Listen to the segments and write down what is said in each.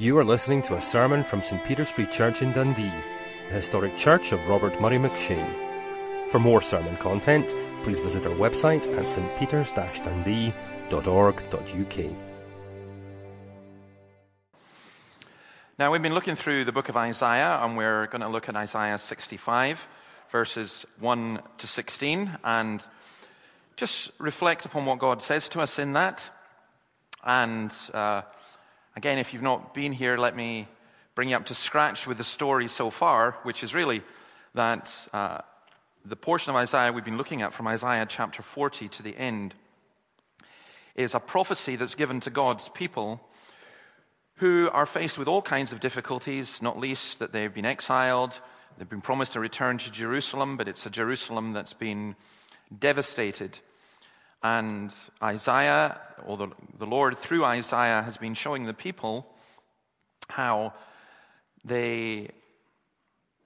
You are listening to a sermon from St Peter's Free Church in Dundee, the historic church of Robert Murray McCheyne. For more sermon content, please visit our website at stpeters-dundee.org.uk. Now, we've been looking through the book of Isaiah, and we're going to look at Isaiah 65, verses 1 to 16, and just reflect upon what God says to us in that. And uh, Again, if you've not been here, let me bring you up to scratch with the story so far, which is really that uh, the portion of Isaiah we've been looking at from Isaiah chapter 40 to the end is a prophecy that's given to God's people who are faced with all kinds of difficulties, not least that they've been exiled. They've been promised a return to Jerusalem, but it's a Jerusalem that's been devastated. And Isaiah, or the, the Lord through Isaiah, has been showing the people how they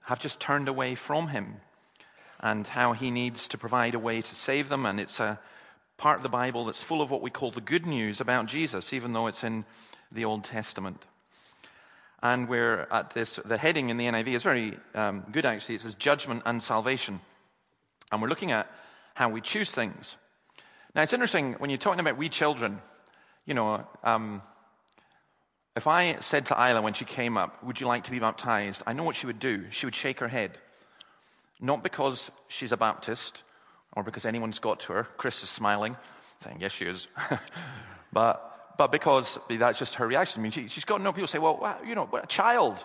have just turned away from him and how he needs to provide a way to save them. And it's a part of the Bible that's full of what we call the good news about Jesus, even though it's in the Old Testament. And we're at this, the heading in the NIV is very um, good actually. It says judgment and salvation. And we're looking at how we choose things. Now, it's interesting when you're talking about wee children, you know, um, if I said to Isla when she came up, Would you like to be baptized? I know what she would do. She would shake her head. Not because she's a Baptist or because anyone's got to her. Chris is smiling, saying, Yes, she is. but, but because that's just her reaction. I mean, she, has got no people say, Well, you know, a child.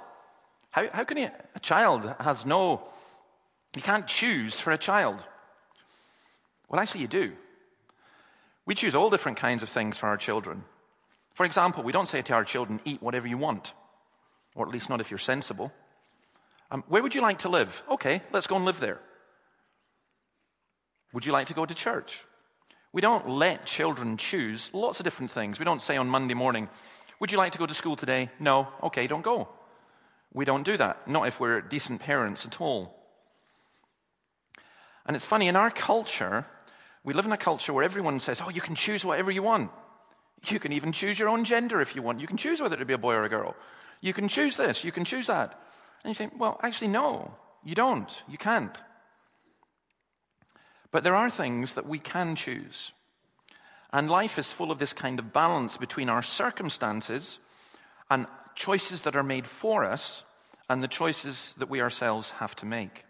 How, how can you, a child has no, you can't choose for a child. Well, actually, you do. We choose all different kinds of things for our children. For example, we don't say to our children, eat whatever you want, or at least not if you're sensible. Um, where would you like to live? Okay, let's go and live there. Would you like to go to church? We don't let children choose lots of different things. We don't say on Monday morning, Would you like to go to school today? No. Okay, don't go. We don't do that. Not if we're decent parents at all. And it's funny, in our culture, we live in a culture where everyone says, oh, you can choose whatever you want. You can even choose your own gender if you want. You can choose whether to be a boy or a girl. You can choose this, you can choose that. And you think, well, actually, no, you don't. You can't. But there are things that we can choose. And life is full of this kind of balance between our circumstances and choices that are made for us and the choices that we ourselves have to make.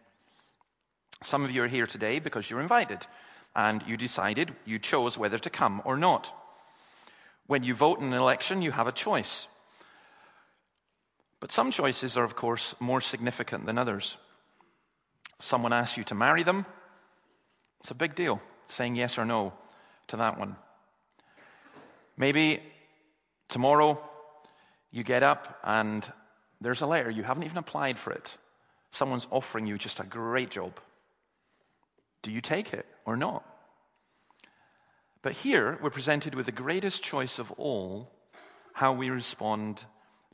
Some of you are here today because you're invited and you decided, you chose whether to come or not. When you vote in an election, you have a choice. But some choices are, of course, more significant than others. Someone asks you to marry them, it's a big deal, saying yes or no to that one. Maybe tomorrow you get up and there's a letter, you haven't even applied for it. Someone's offering you just a great job. Do you take it or not? But here we're presented with the greatest choice of all how we respond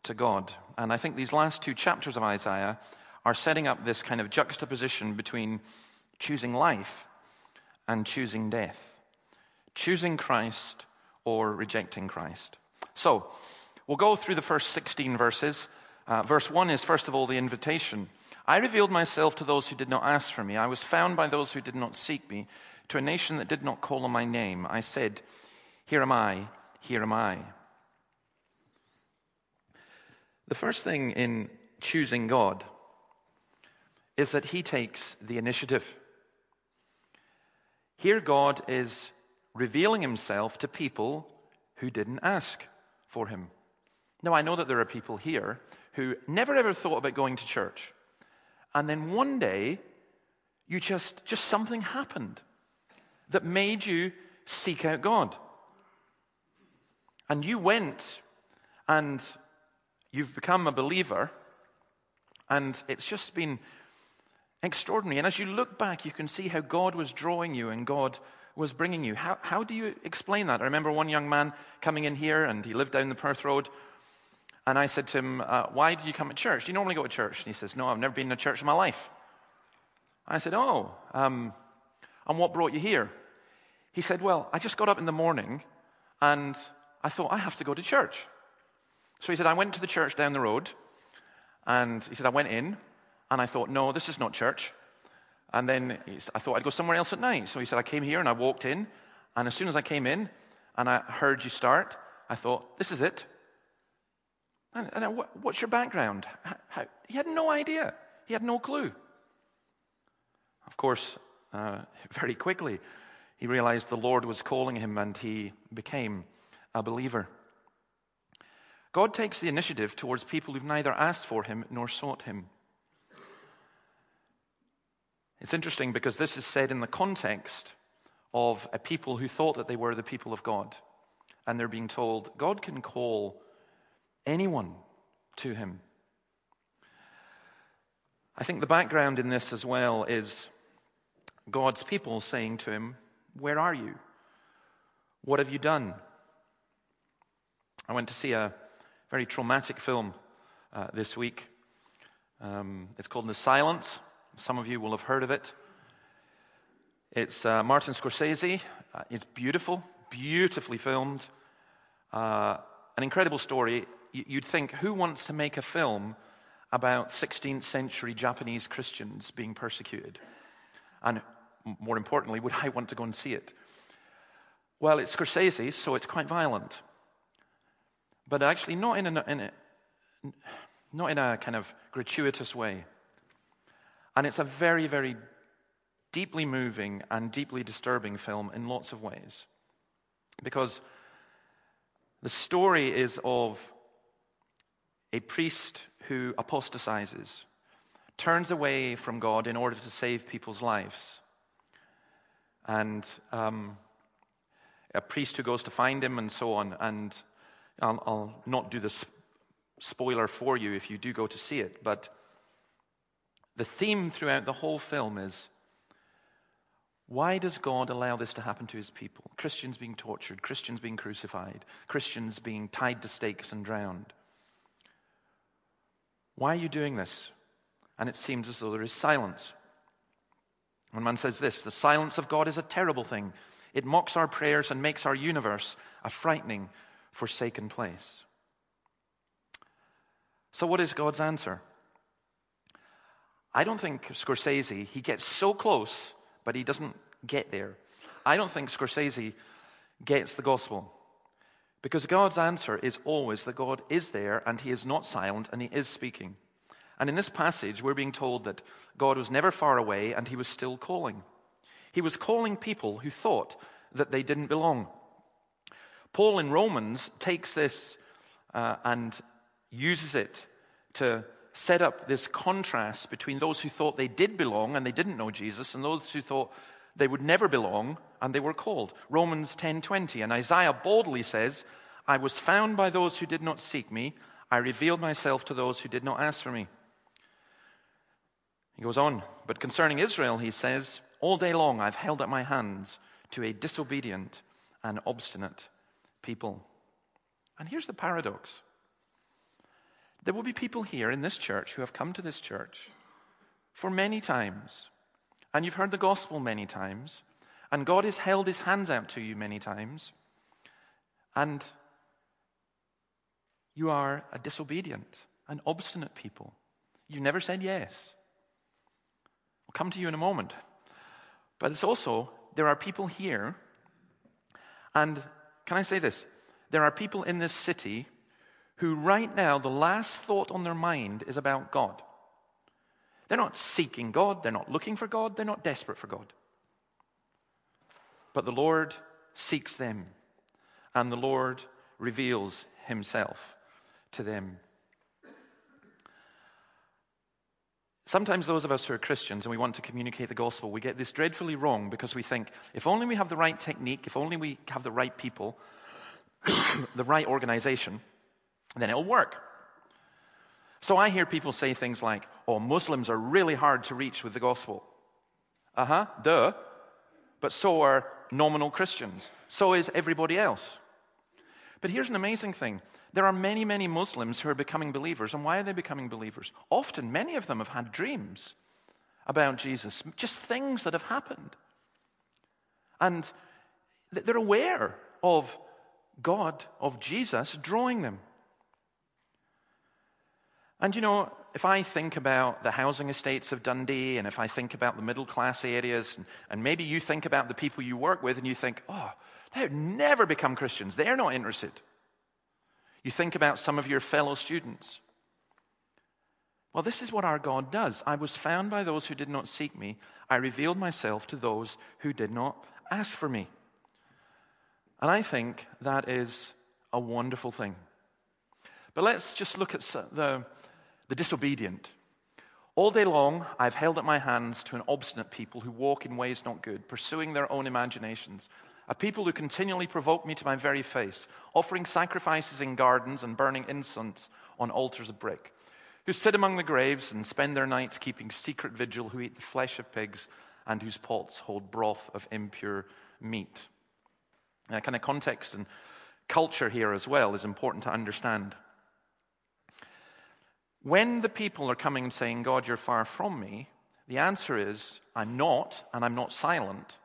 to God. And I think these last two chapters of Isaiah are setting up this kind of juxtaposition between choosing life and choosing death, choosing Christ or rejecting Christ. So, we'll go through the first 16 verses. Uh, verse 1 is, first of all, the invitation. I revealed myself to those who did not ask for me. I was found by those who did not seek me. To a nation that did not call on my name, I said, Here am I, here am I. The first thing in choosing God is that He takes the initiative. Here, God is revealing Himself to people who didn't ask for Him. Now, I know that there are people here who never ever thought about going to church. And then one day, you just, just something happened that made you seek out God. And you went and you've become a believer, and it's just been extraordinary. And as you look back, you can see how God was drawing you and God was bringing you. How, how do you explain that? I remember one young man coming in here, and he lived down the Perth Road, and I said to him, uh, Why do you come to church? Do you normally go to church? And he says, No, I've never been to church in my life. I said, Oh, um, and what brought you here? He said, Well, I just got up in the morning and I thought, I have to go to church. So he said, I went to the church down the road, and he said, I went in, and I thought, no, this is not church. And then I thought I'd go somewhere else at night. So he said, I came here and I walked in, and as soon as I came in and I heard you start, I thought, this is it. And, and I, what's your background? How, how? He had no idea. He had no clue. Of course, uh, very quickly, he realized the Lord was calling him and he became a believer. God takes the initiative towards people who've neither asked for him nor sought him. It's interesting because this is said in the context of a people who thought that they were the people of God. And they're being told, God can call anyone to him. I think the background in this as well is God's people saying to him, Where are you? What have you done? I went to see a very traumatic film uh, this week. Um, it's called The Silence. Some of you will have heard of it. It's uh, Martin Scorsese. Uh, it's beautiful, beautifully filmed. Uh, an incredible story. You'd think, who wants to make a film about 16th century Japanese Christians being persecuted? And more importantly, would I want to go and see it? Well, it's Scorsese, so it's quite violent. But actually, not in a, in a, not in a kind of gratuitous way. And it's a very, very deeply moving and deeply disturbing film in lots of ways. Because the story is of a priest who apostatizes, turns away from God in order to save people's lives. And um, a priest who goes to find him and so on. And I'll, I'll not do the spoiler for you if you do go to see it, but the theme throughout the whole film is why does God allow this to happen to his people? Christians being tortured, Christians being crucified, Christians being tied to stakes and drowned. Why are you doing this? And it seems as though there is silence. One man says this the silence of God is a terrible thing. It mocks our prayers and makes our universe a frightening, forsaken place. So, what is God's answer? I don't think Scorsese, he gets so close, but he doesn't get there. I don't think Scorsese gets the gospel. Because God's answer is always that God is there and he is not silent and he is speaking. And in this passage, we're being told that God was never far away and he was still calling. He was calling people who thought that they didn't belong. Paul in Romans takes this uh, and uses it to set up this contrast between those who thought they did belong and they didn't know Jesus and those who thought they would never belong and they were called. Romans 10:20 and Isaiah boldly says, "I was found by those who did not seek me; I revealed myself to those who did not ask for me." He goes on, but concerning Israel he says, "All day long I've held up my hands to a disobedient and obstinate people." And here's the paradox. There will be people here in this church who have come to this church for many times, and you've heard the gospel many times, and God has held his hands out to you many times, and you are a disobedient, an obstinate people. You've never said yes. I'll come to you in a moment. But it's also, there are people here, and can I say this? There are people in this city who right now the last thought on their mind is about God. They're not seeking God, they're not looking for God, they're not desperate for God. But the Lord seeks them, and the Lord reveals himself to them. Sometimes those of us who are Christians and we want to communicate the gospel, we get this dreadfully wrong because we think if only we have the right technique, if only we have the right people, the right organization, then it'll work. So I hear people say things like, oh, Muslims are really hard to reach with the gospel. Uh huh, duh. But so are nominal Christians. So is everybody else. But here's an amazing thing there are many, many Muslims who are becoming believers. And why are they becoming believers? Often, many of them have had dreams about Jesus, just things that have happened. And they're aware of God, of Jesus, drawing them. And you know, if I think about the housing estates of Dundee and if I think about the middle class areas, and, and maybe you think about the people you work with and you think, oh, they would never become Christians. They're not interested. You think about some of your fellow students. Well, this is what our God does. I was found by those who did not seek me. I revealed myself to those who did not ask for me. And I think that is a wonderful thing. But let's just look at the, the disobedient. All day long, I've held up my hands to an obstinate people who walk in ways not good, pursuing their own imaginations. A people who continually provoke me to my very face, offering sacrifices in gardens and burning incense on altars of brick, who sit among the graves and spend their nights keeping secret vigil, who eat the flesh of pigs and whose pots hold broth of impure meat. Now, kind of context and culture here as well is important to understand. When the people are coming and saying, God, you're far from me, the answer is, I'm not, and I'm not silent,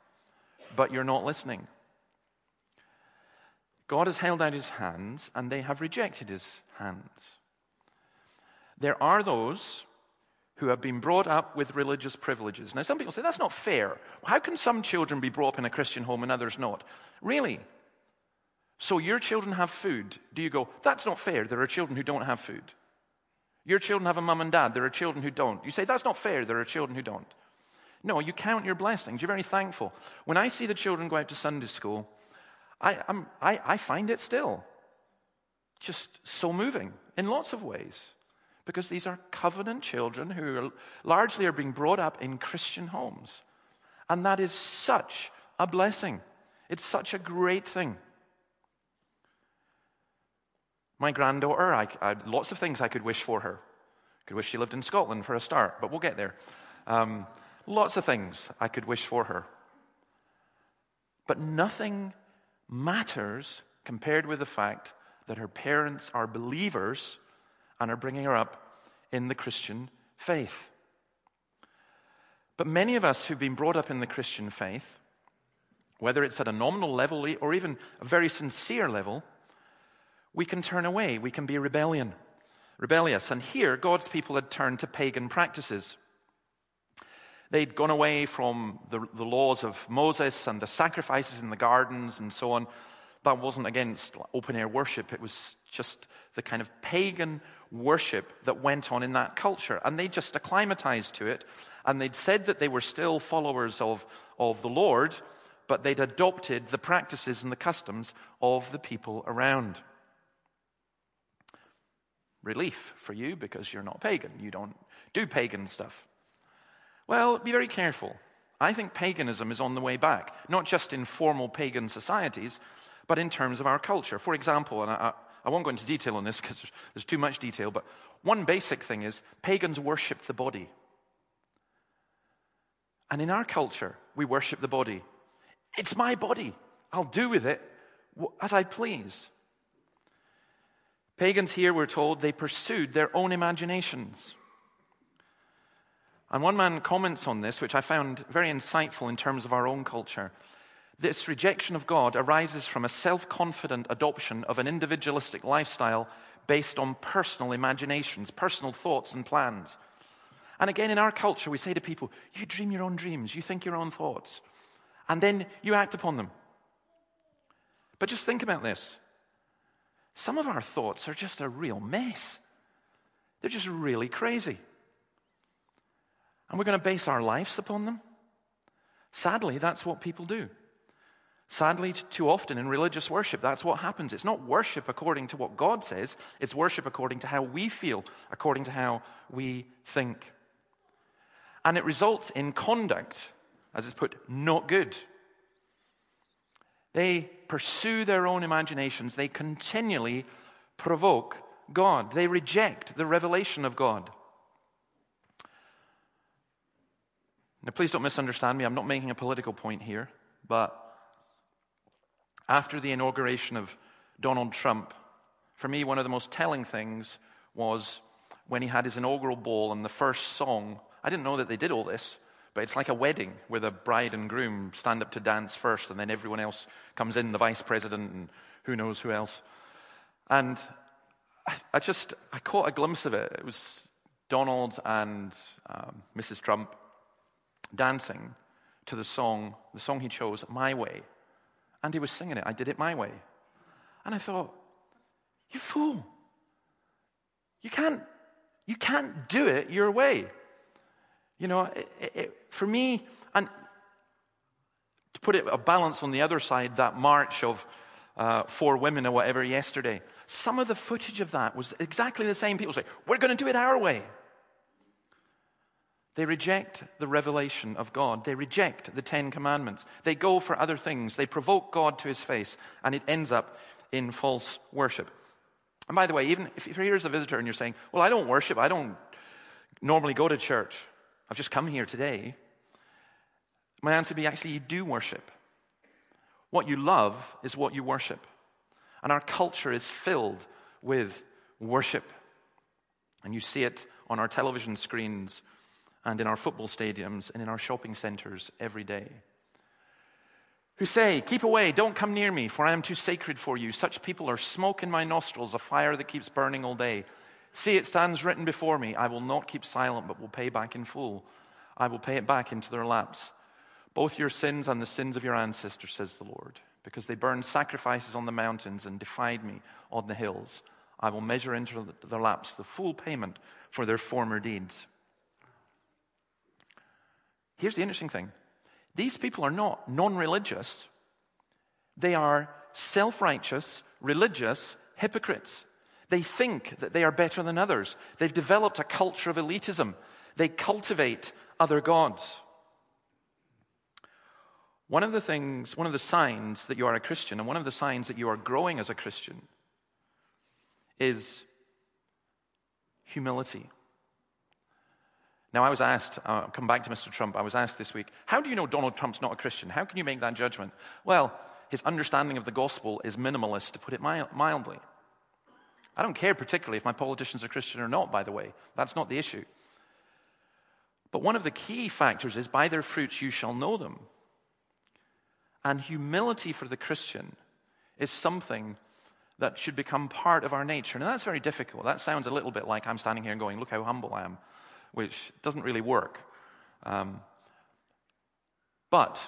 but you're not listening. God has held out his hands, and they have rejected his hands. There are those who have been brought up with religious privileges. Now, some people say that's not fair. How can some children be brought up in a Christian home and others not? Really? So your children have food. Do you go, that's not fair? There are children who don't have food. Your children have a mum and dad. There are children who don't. You say, that's not fair. There are children who don't. No, you count your blessings. You're very thankful. When I see the children go out to Sunday school, I, I, I find it still just so moving in lots of ways because these are covenant children who are, largely are being brought up in Christian homes. And that is such a blessing. It's such a great thing. My granddaughter, I, I lots of things I could wish for her. Could wish she lived in Scotland for a start, but we'll get there. Um, lots of things I could wish for her. But nothing matters compared with the fact that her parents are believers and are bringing her up in the Christian faith. But many of us who've been brought up in the Christian faith, whether it's at a nominal level or even a very sincere level, we can turn away. We can be rebellion, rebellious. And here, God's people had turned to pagan practices. They'd gone away from the, the laws of Moses and the sacrifices in the gardens and so on. That wasn't against open air worship, it was just the kind of pagan worship that went on in that culture. And they just acclimatized to it. And they'd said that they were still followers of, of the Lord, but they'd adopted the practices and the customs of the people around relief for you because you're not pagan. You don't do pagan stuff. Well, be very careful. I think paganism is on the way back, not just in formal pagan societies, but in terms of our culture. For example, and I, I won't go into detail on this because there's, there's too much detail, but one basic thing is pagans worship the body. And in our culture, we worship the body. It's my body. I'll do with it as I please. Pagans here, we're told, they pursued their own imaginations. And one man comments on this, which I found very insightful in terms of our own culture. This rejection of God arises from a self confident adoption of an individualistic lifestyle based on personal imaginations, personal thoughts, and plans. And again, in our culture, we say to people, You dream your own dreams, you think your own thoughts, and then you act upon them. But just think about this some of our thoughts are just a real mess. They're just really crazy. And we're going to base our lives upon them. Sadly, that's what people do. Sadly, too often in religious worship, that's what happens. It's not worship according to what God says, it's worship according to how we feel, according to how we think. And it results in conduct, as it's put, not good. They pursue their own imaginations. They continually provoke God. They reject the revelation of God. Now, please don't misunderstand me. I'm not making a political point here. But after the inauguration of Donald Trump, for me, one of the most telling things was when he had his inaugural ball and the first song. I didn't know that they did all this. But it's like a wedding where the bride and groom stand up to dance first, and then everyone else comes in, the vice president and who knows who else. And I, just, I caught a glimpse of it. It was Donald and um, Mrs. Trump dancing to the song, the song he chose, My Way. And he was singing it, I did it my way. And I thought, you fool. You can't, you can't do it your way. You know, it, it, for me, and to put it a balance on the other side, that march of uh, four women or whatever yesterday, some of the footage of that was exactly the same. People say, We're going to do it our way. They reject the revelation of God. They reject the Ten Commandments. They go for other things. They provoke God to his face, and it ends up in false worship. And by the way, even if you're here as a visitor and you're saying, Well, I don't worship, I don't normally go to church, I've just come here today, my answer would be actually, you do worship. What you love is what you worship. And our culture is filled with worship. And you see it on our television screens and in our football stadiums and in our shopping centers every day. Who say, Keep away, don't come near me, for I am too sacred for you. Such people are smoke in my nostrils, a fire that keeps burning all day. See, it stands written before me, I will not keep silent, but will pay back in full. I will pay it back into their laps. Both your sins and the sins of your ancestors, says the Lord, because they burned sacrifices on the mountains and defied me on the hills. I will measure into their laps the full payment for their former deeds. Here's the interesting thing these people are not non religious, they are self righteous, religious hypocrites. They think that they are better than others. They've developed a culture of elitism. They cultivate other gods. One of the things, one of the signs that you are a Christian, and one of the signs that you are growing as a Christian, is humility. Now, I was asked, uh, come back to Mr. Trump, I was asked this week, how do you know Donald Trump's not a Christian? How can you make that judgment? Well, his understanding of the gospel is minimalist, to put it mildly. I don't care particularly if my politicians are Christian or not, by the way. That's not the issue. But one of the key factors is by their fruits you shall know them. And humility for the Christian is something that should become part of our nature. Now, that's very difficult. That sounds a little bit like I'm standing here and going, Look how humble I am, which doesn't really work. Um, but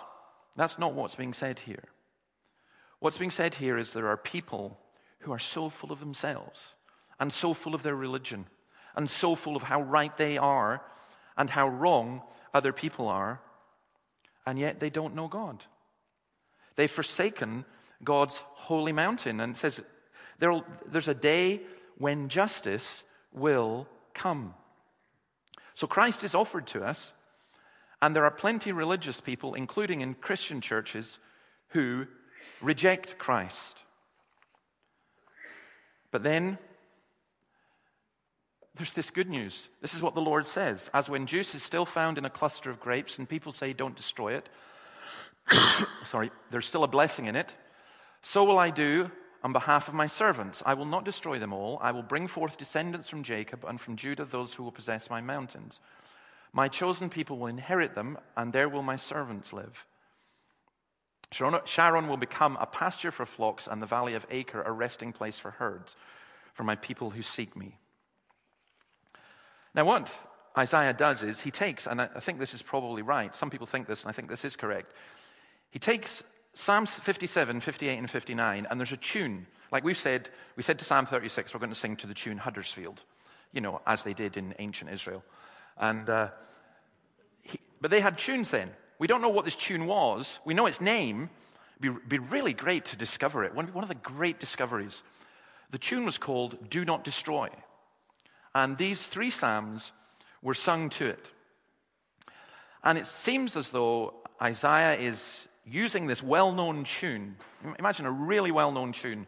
that's not what's being said here. What's being said here is there are people who are so full of themselves and so full of their religion and so full of how right they are and how wrong other people are, and yet they don't know God. They've forsaken God's holy mountain. And it says there's a day when justice will come. So Christ is offered to us, and there are plenty religious people, including in Christian churches, who reject Christ. But then there's this good news. This is what the Lord says. As when juice is still found in a cluster of grapes, and people say, Don't destroy it, sorry, there's still a blessing in it. So will I do on behalf of my servants. I will not destroy them all. I will bring forth descendants from Jacob and from Judah, those who will possess my mountains. My chosen people will inherit them, and there will my servants live. Sharon will become a pasture for flocks, and the valley of Achor a resting place for herds, for my people who seek me. Now, what Isaiah does is he takes, and I think this is probably right, some people think this, and I think this is correct. He takes Psalms 57, 58, and 59, and there's a tune. Like we've said, we said to Psalm 36, we're going to sing to the tune Huddersfield, you know, as they did in ancient Israel. And, uh, he, but they had tunes then. We don't know what this tune was. We know its name. It'd be, be really great to discover it. One, one of the great discoveries. The tune was called Do Not Destroy. And these three Psalms were sung to it. And it seems as though Isaiah is using this well known tune. Imagine a really well known tune.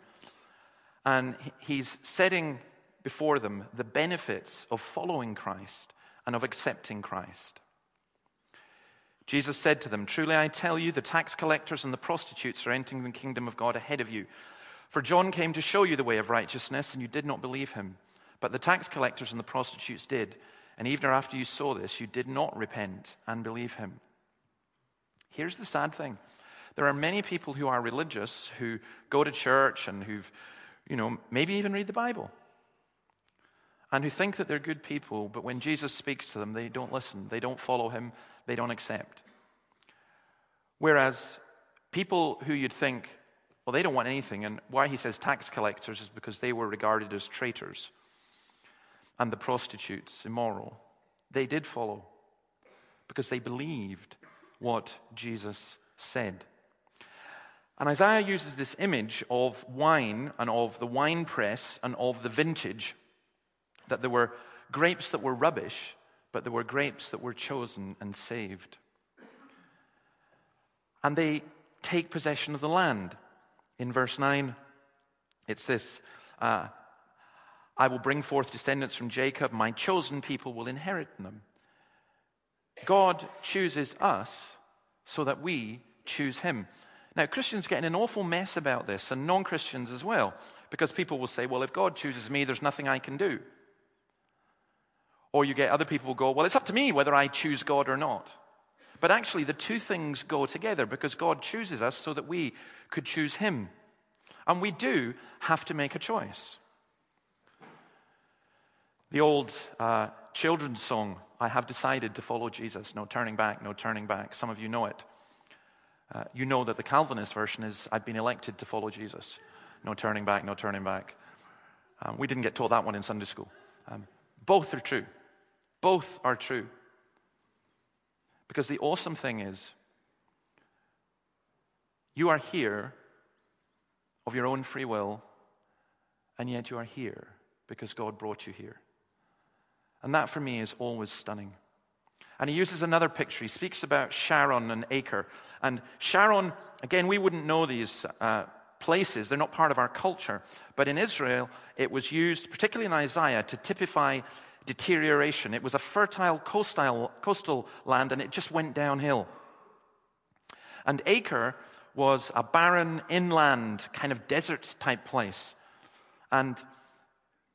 And he's setting before them the benefits of following Christ and of accepting Christ. Jesus said to them, Truly I tell you, the tax collectors and the prostitutes are entering the kingdom of God ahead of you. For John came to show you the way of righteousness, and you did not believe him. But the tax collectors and the prostitutes did. And even after you saw this, you did not repent and believe him. Here's the sad thing there are many people who are religious who go to church and who've, you know, maybe even read the Bible. And who think that they're good people, but when Jesus speaks to them, they don't listen, they don't follow him, they don't accept. Whereas people who you'd think, well, they don't want anything, and why he says tax collectors is because they were regarded as traitors, and the prostitutes immoral. They did follow because they believed what Jesus said. And Isaiah uses this image of wine and of the wine press and of the vintage that there were grapes that were rubbish, but there were grapes that were chosen and saved. And they take possession of the land. In verse 9, it's this uh, I will bring forth descendants from Jacob, my chosen people will inherit them. God chooses us so that we choose him. Now, Christians get in an awful mess about this, and non Christians as well, because people will say, well, if God chooses me, there's nothing I can do. Or you get other people who go, well, it's up to me whether I choose God or not. But actually, the two things go together because God chooses us so that we could choose Him. And we do have to make a choice. The old uh, children's song, I have decided to follow Jesus. No turning back, no turning back. Some of you know it. Uh, you know that the Calvinist version is, I've been elected to follow Jesus. No turning back, no turning back. Um, we didn't get taught that one in Sunday school. Um, both are true. Both are true. Because the awesome thing is, you are here of your own free will, and yet you are here because God brought you here. And that for me is always stunning. And he uses another picture. He speaks about Sharon and Achor. And Sharon, again, we wouldn't know these uh, places, they're not part of our culture. But in Israel, it was used, particularly in Isaiah, to typify deterioration. It was a fertile coastal, coastal land and it just went downhill. And Achor was a barren inland kind of desert type place. And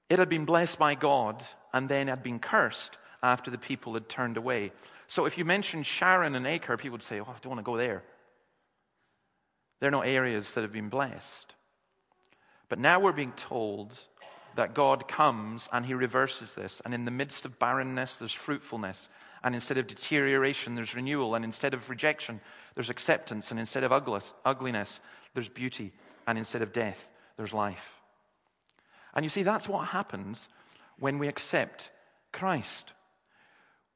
it had been blessed by God and then had been cursed after the people had turned away. So if you mentioned Sharon and Achor, people would say, Oh, I don't want to go there. They're not areas that have been blessed. But now we're being told that God comes and he reverses this. And in the midst of barrenness, there's fruitfulness. And instead of deterioration, there's renewal. And instead of rejection, there's acceptance. And instead of ugliness, there's beauty. And instead of death, there's life. And you see, that's what happens when we accept Christ.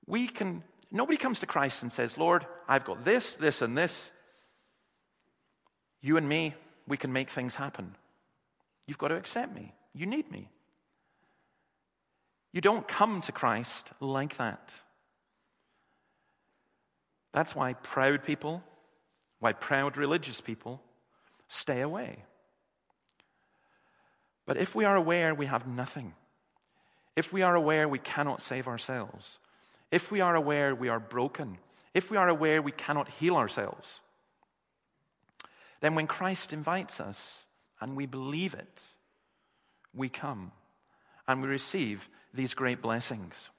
We can, nobody comes to Christ and says, Lord, I've got this, this, and this. You and me, we can make things happen. You've got to accept me. You need me. You don't come to Christ like that. That's why proud people, why proud religious people stay away. But if we are aware we have nothing, if we are aware we cannot save ourselves, if we are aware we are broken, if we are aware we cannot heal ourselves, then when Christ invites us and we believe it, we come and we receive these great blessings.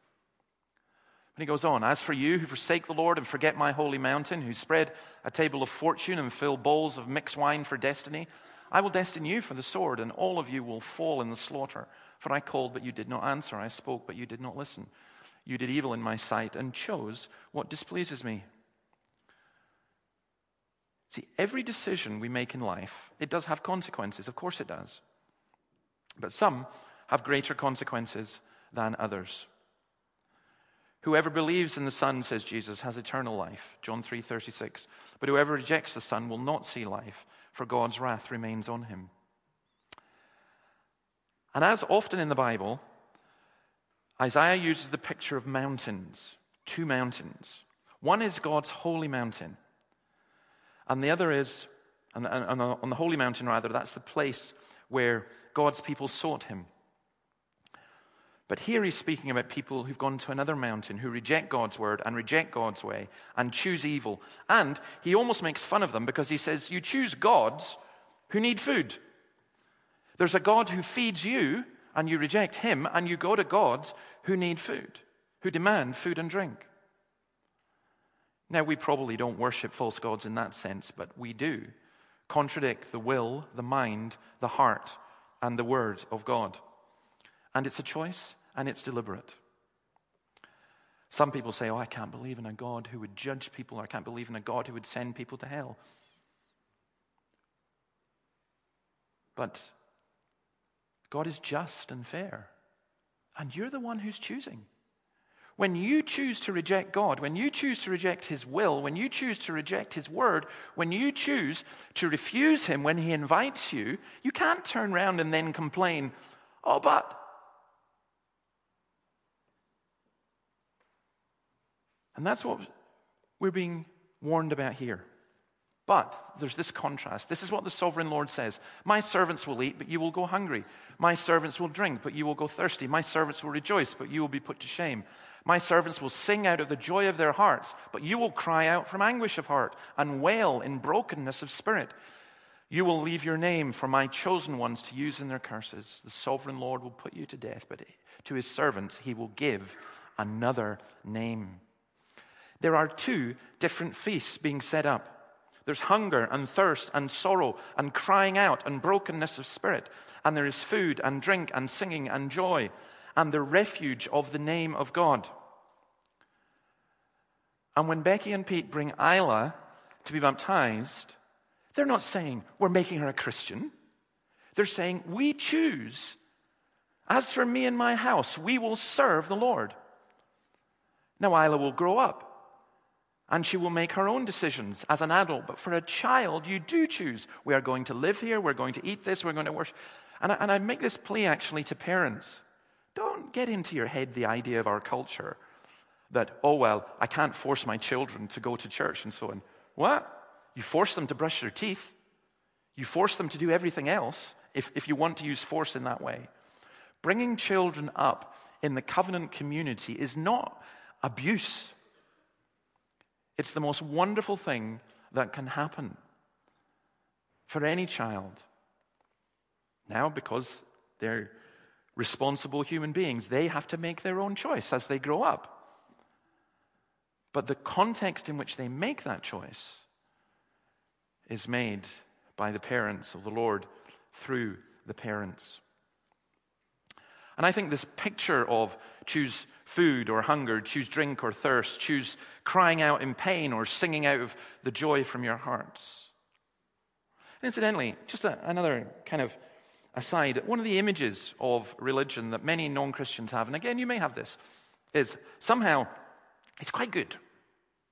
And he goes on, As for you who forsake the Lord and forget my holy mountain, who spread a table of fortune and fill bowls of mixed wine for destiny, I will destine you for the sword, and all of you will fall in the slaughter. For I called, but you did not answer. I spoke, but you did not listen. You did evil in my sight and chose what displeases me. See, every decision we make in life, it does have consequences. Of course it does. But some have greater consequences than others. Whoever believes in the Son, says Jesus, has eternal life. John 3:36. But whoever rejects the Son will not see life, for God's wrath remains on him. And as often in the Bible, Isaiah uses the picture of mountains, two mountains. One is God's holy mountain, and the other is, and on the holy mountain, rather, that's the place where God's people sought him. But here he's speaking about people who've gone to another mountain, who reject God's word and reject God's way and choose evil. And he almost makes fun of them because he says, You choose gods who need food. There's a God who feeds you and you reject him, and you go to gods who need food, who demand food and drink. Now, we probably don't worship false gods in that sense, but we do contradict the will, the mind, the heart, and the word of God. And it's a choice, and it's deliberate. Some people say, Oh, I can't believe in a God who would judge people, or I can't believe in a God who would send people to hell. But God is just and fair, and you're the one who's choosing. When you choose to reject God, when you choose to reject His will, when you choose to reject His word, when you choose to refuse Him when He invites you, you can't turn around and then complain, oh, but. And that's what we're being warned about here. But there's this contrast. This is what the sovereign Lord says My servants will eat, but you will go hungry. My servants will drink, but you will go thirsty. My servants will rejoice, but you will be put to shame. My servants will sing out of the joy of their hearts, but you will cry out from anguish of heart and wail in brokenness of spirit. You will leave your name for my chosen ones to use in their curses. The sovereign Lord will put you to death, but to his servants he will give another name. There are two different feasts being set up. There's hunger and thirst and sorrow and crying out and brokenness of spirit. And there is food and drink and singing and joy and the refuge of the name of God. And when Becky and Pete bring Isla to be baptized, they're not saying, we're making her a Christian. They're saying, we choose. As for me and my house, we will serve the Lord. Now, Isla will grow up and she will make her own decisions as an adult. But for a child, you do choose. We are going to live here, we're going to eat this, we're going to worship. And I, and I make this plea actually to parents. Don't get into your head the idea of our culture that, oh, well, I can't force my children to go to church and so on. What? You force them to brush their teeth. You force them to do everything else if, if you want to use force in that way. Bringing children up in the covenant community is not abuse. It's the most wonderful thing that can happen for any child. Now, because they're responsible human beings. They have to make their own choice as they grow up. But the context in which they make that choice is made by the parents of the Lord through the parents. And I think this picture of choose food or hunger, choose drink or thirst, choose crying out in pain or singing out of the joy from your hearts. And incidentally, just a, another kind of aside, one of the images of religion that many non Christians have, and again, you may have this, is somehow it's quite good.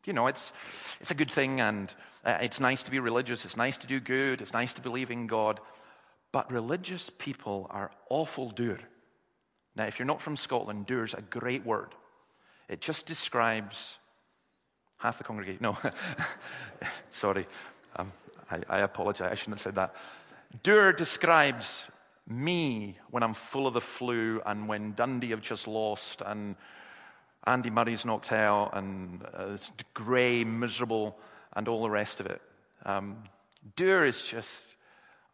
You know, it's, it's a good thing, and uh, it's nice to be religious, it's nice to do good, it's nice to believe in God. But religious people are awful dour. Now, if you're not from Scotland, dour is a great word. It just describes half the congregation. No, sorry. Um, I, I apologize. I shouldn't have said that. Dour describes me when I'm full of the flu and when Dundee have just lost and Andy Murray's knocked out and uh, grey, miserable, and all the rest of it. Um, is just,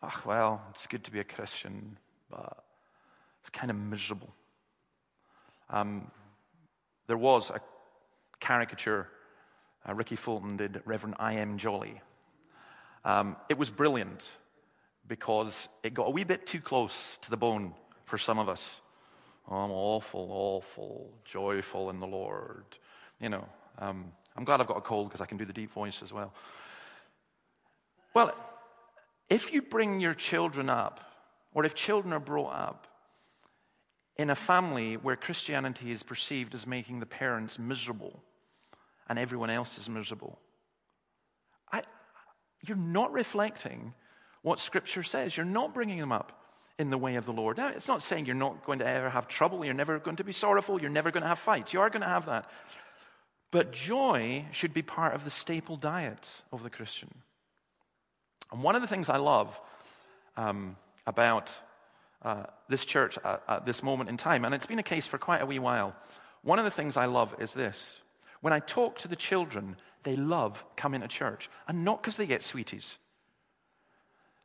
oh, well, it's good to be a Christian, but it's kind of miserable. Um, there was a caricature uh, Rikki Fulton did, Reverend I.M. Jolly. Um, it was brilliant because it got a wee bit too close to the bone for some of us. Oh, I'm awful, awful, joyful in the Lord. You know, um, I'm glad I've got a cold because I can do the deep voice as well. Well, if you bring your children up, or if children are brought up in a family where Christianity is perceived as making the parents miserable and everyone else is miserable, I, you're not reflecting what Scripture says. You're not bringing them up in the way of the Lord. Now, it's not saying you're not going to ever have trouble, you're never going to be sorrowful, you're never going to have fights. You are going to have that. But joy should be part of the staple diet of the Christian. And one of the things I love um, about uh, this church at, at this moment in time, and it's been a case for quite a wee while, one of the things I love is this. When I talk to the children, they love coming to church, and not because they get sweeties.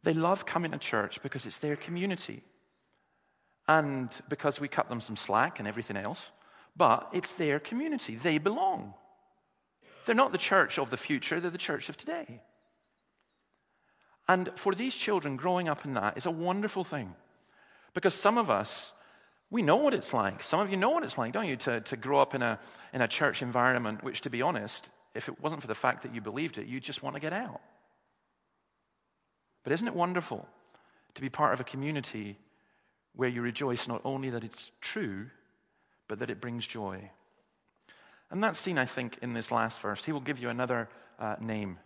They love coming to church because it's their community and because we cut them some slack and everything else, but it's their community. They belong. They're not the church of the future, they're the church of today. And for these children, growing up in that is a wonderful thing because some of us, We know what it's like. Some of you know what it's like, don't you, to, to grow up in a, in a church environment, which, to be honest, if it wasn't for the fact that you believed it, you'd just want to get out. But isn't it wonderful to be part of a community where you rejoice not only that it's true, but that it brings joy? And that's seen, I think, in this last verse. He will give you another uh, name.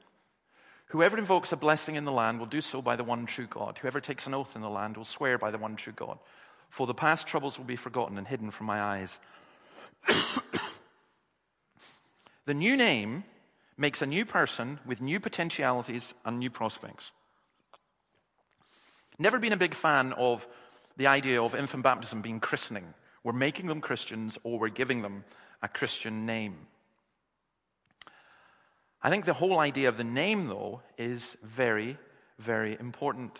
Whoever invokes a blessing in the land will do so by the one true God. Whoever takes an oath in the land will swear by the one true God. For the past troubles will be forgotten and hidden from my eyes. the new name makes a new person with new potentialities and new prospects. Never been a big fan of the idea of infant baptism being christening. We're making them Christians or we're giving them a Christian name. I think the whole idea of the name, though, is very, very important.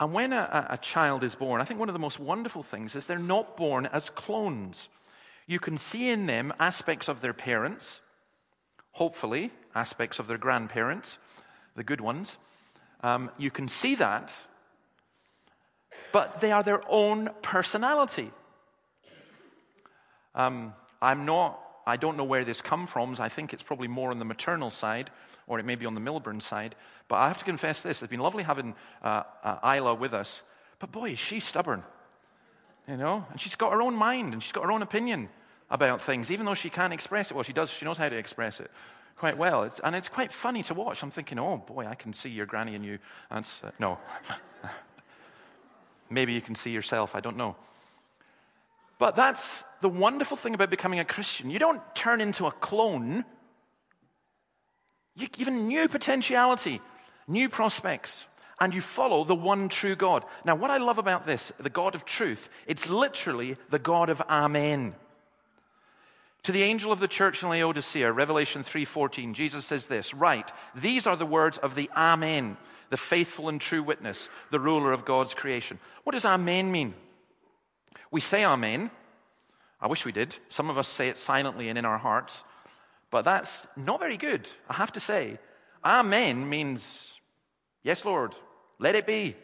And when a, a, child is born, I think one of the most wonderful things is they're not born as clones. You can see in them aspects of their parents, hopefully, aspects of their grandparents, the good ones. Um, you can see that, but they are their own personality. Um, I'm not, I don't know where this comes from. I think it's probably more on the maternal side, or it may be on the Milburn side. But I have to confess this. It's been lovely having uh, uh, Isla with us. But boy, is she stubborn. You know? And she's got her own mind and she's got her own opinion about things, even though she can't express it. Well, she does. She knows how to express it quite well. It's, and it's quite funny to watch. I'm thinking, oh boy, I can see your granny and you. Uh, no. Maybe you can see yourself. I don't know. But that's the wonderful thing about becoming a Christian. You don't turn into a clone. You're given new potentiality, new prospects, and you follow the one true God. Now, what I love about this, the God of truth, it's literally the God of Amen. To the angel of the church in Laodicea, Revelation 3:14, Jesus says this, "Write, these are the words of the Amen, the faithful and true witness, the ruler of God's creation." What does Amen mean? We say Amen. I wish we did. Some of us say it silently and in our hearts, but that's not very good, I have to say. Amen means, yes, Lord, let it be.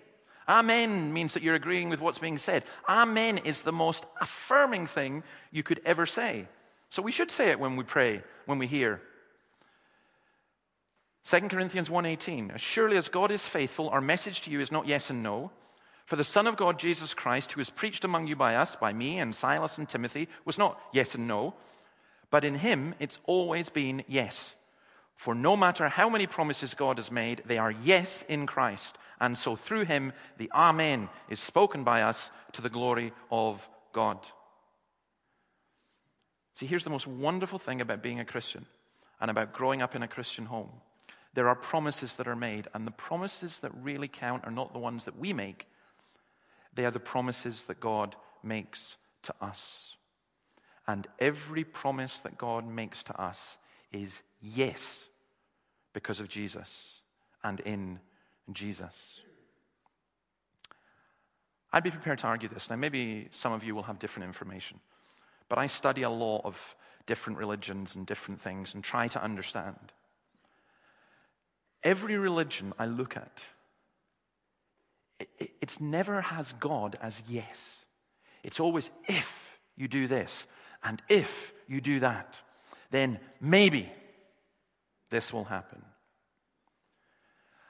Amen means that you're agreeing with what's being said. Amen is the most affirming thing you could ever say. So we should say it when we pray, when we hear. 2 Corinthians 1:18 As surely as God is faithful our message to you is not yes and no for the Son of God, Jesus Christ, who was preached among you by us, by me and Silas and Timothy, was not yes and no, but in him it's always been yes. For no matter how many promises God has made, they are yes in Christ. And so through him, the Amen is spoken by us to the glory of God. See, here's the most wonderful thing about being a Christian and about growing up in a Christian home. There are promises that are made, and the promises that really count are not the ones that we make, they are the promises that God makes to us. And every promise that God makes to us is yes because of Jesus and in Jesus. I'd be prepared to argue this. Now, maybe some of you will have different information, but I study a lot of different religions and different things and try to understand. Every religion I look at it, it's never has God as yes. It's always if you do this and if you do that, then maybe this will happen.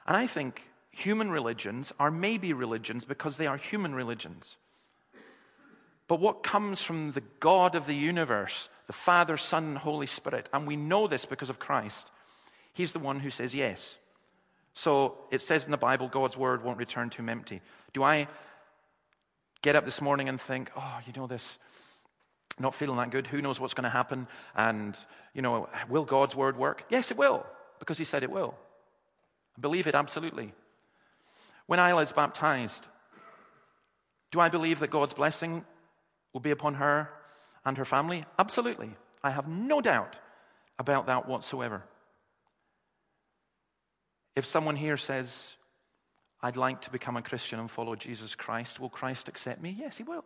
And I think human religions are maybe religions because they are human religions. But what comes from the God of the universe, the Father, Son, and Holy Spirit, and we know this because of Christ, He's the one who says yes. So it says in the Bible, God's word won't return to him empty. Do I get up this morning and think, oh, you know, this, not feeling that good, who knows what's going to happen? And, you know, will God's word work? Yes, it will, because he said it will. I believe it absolutely. When I was baptized, do I believe that God's blessing will be upon her and her family? Absolutely. I have no doubt about that whatsoever. If someone here says, I'd like to become a Christian and follow Jesus Christ, will Christ accept me? Yes, he will.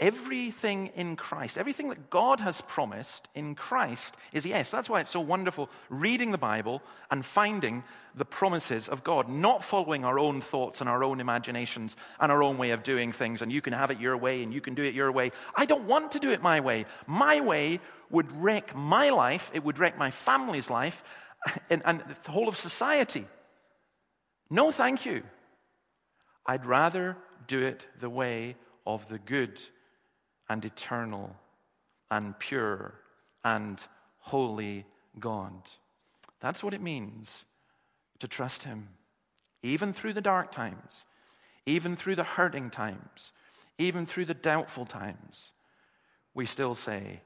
Everything in Christ, everything that God has promised in Christ is yes. That's why it's so wonderful reading the Bible and finding the promises of God, not following our own thoughts and our own imaginations and our own way of doing things, and you can have it your way and you can do it your way. I don't want to do it my way. My way would wreck my life, it would wreck my family's life, and, and the whole of society. No, thank you. I'd rather do it the way of the good and eternal and pure and holy God. That's what it means to trust Him, even through the dark times, even through the hurting times, even through the doubtful times. We still say,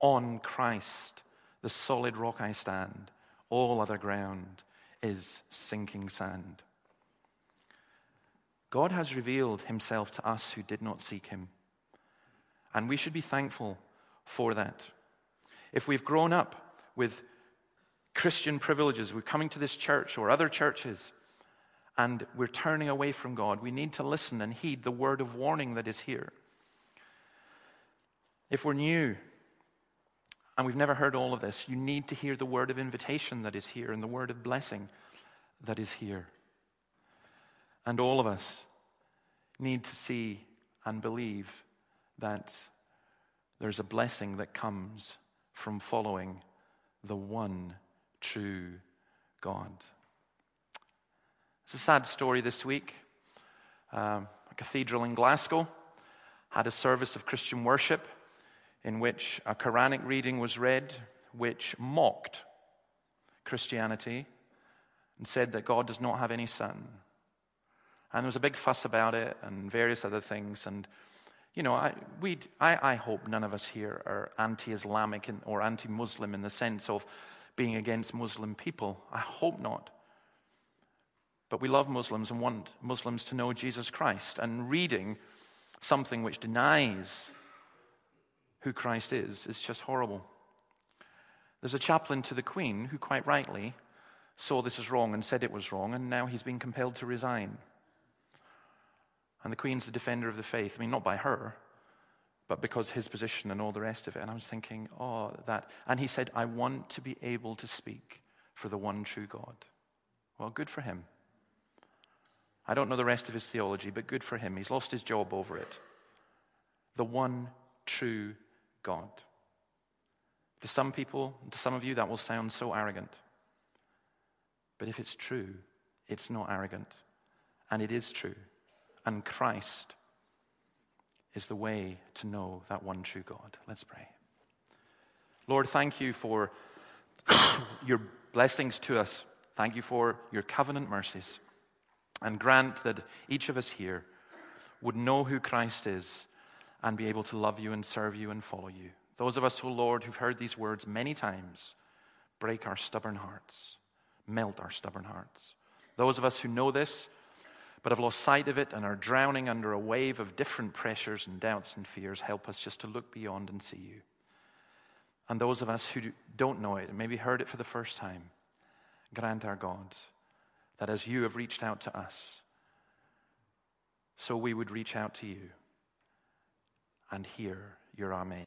On Christ, the solid rock I stand, all other ground is sinking sand. God has revealed Himself to us who did not seek Him. And we should be thankful for that. If we've grown up with Christian privileges, we're coming to this church or other churches, and we're turning away from God, we need to listen and heed the word of warning that is here. If we're new and we've never heard all of this, you need to hear the word of invitation that is here and the word of blessing that is here. And all of us need to see and believe that there's a blessing that comes from following the one true God. It's a sad story this week. Um, a cathedral in Glasgow had a service of Christian worship in which a Quranic reading was read which mocked Christianity and said that God does not have any son. And there was a big fuss about it and various other things. And you know, I, we, I, I hope none of us here are anti Islamic or anti Muslim in the sense of being against Muslim people. I hope not. But we love Muslims and want Muslims to know Jesus Christ. And reading something which denies who Christ is is just horrible. There's a chaplain to the Queen who, quite rightly, saw this as wrong and said it was wrong, and now he's been compelled to resign. And the Queen's the defender of the faith. I mean, not by her, but because his position and all the rest of it. And I was thinking, oh, that. And he said, I want to be able to speak for the one true God. Well, good for him. I don't know the rest of his theology, but good for him. He's lost his job over it. The one true God. To some people, to some of you, that will sound so arrogant. But if it's true, it's not arrogant. And it is true. And Christ is the way to know that one true God. Let's pray. Lord, thank you for your blessings to us. Thank you for your covenant mercies. And grant that each of us here would know who Christ is and be able to love you and serve you and follow you. Those of us, O oh Lord, who've heard these words many times, break our stubborn hearts, melt our stubborn hearts. Those of us who know this, but have lost sight of it and are drowning under a wave of different pressures and doubts and fears, help us just to look beyond and see you. And those of us who don't know it and maybe heard it for the first time, grant our God that as you have reached out to us, so we would reach out to you and hear your Amen.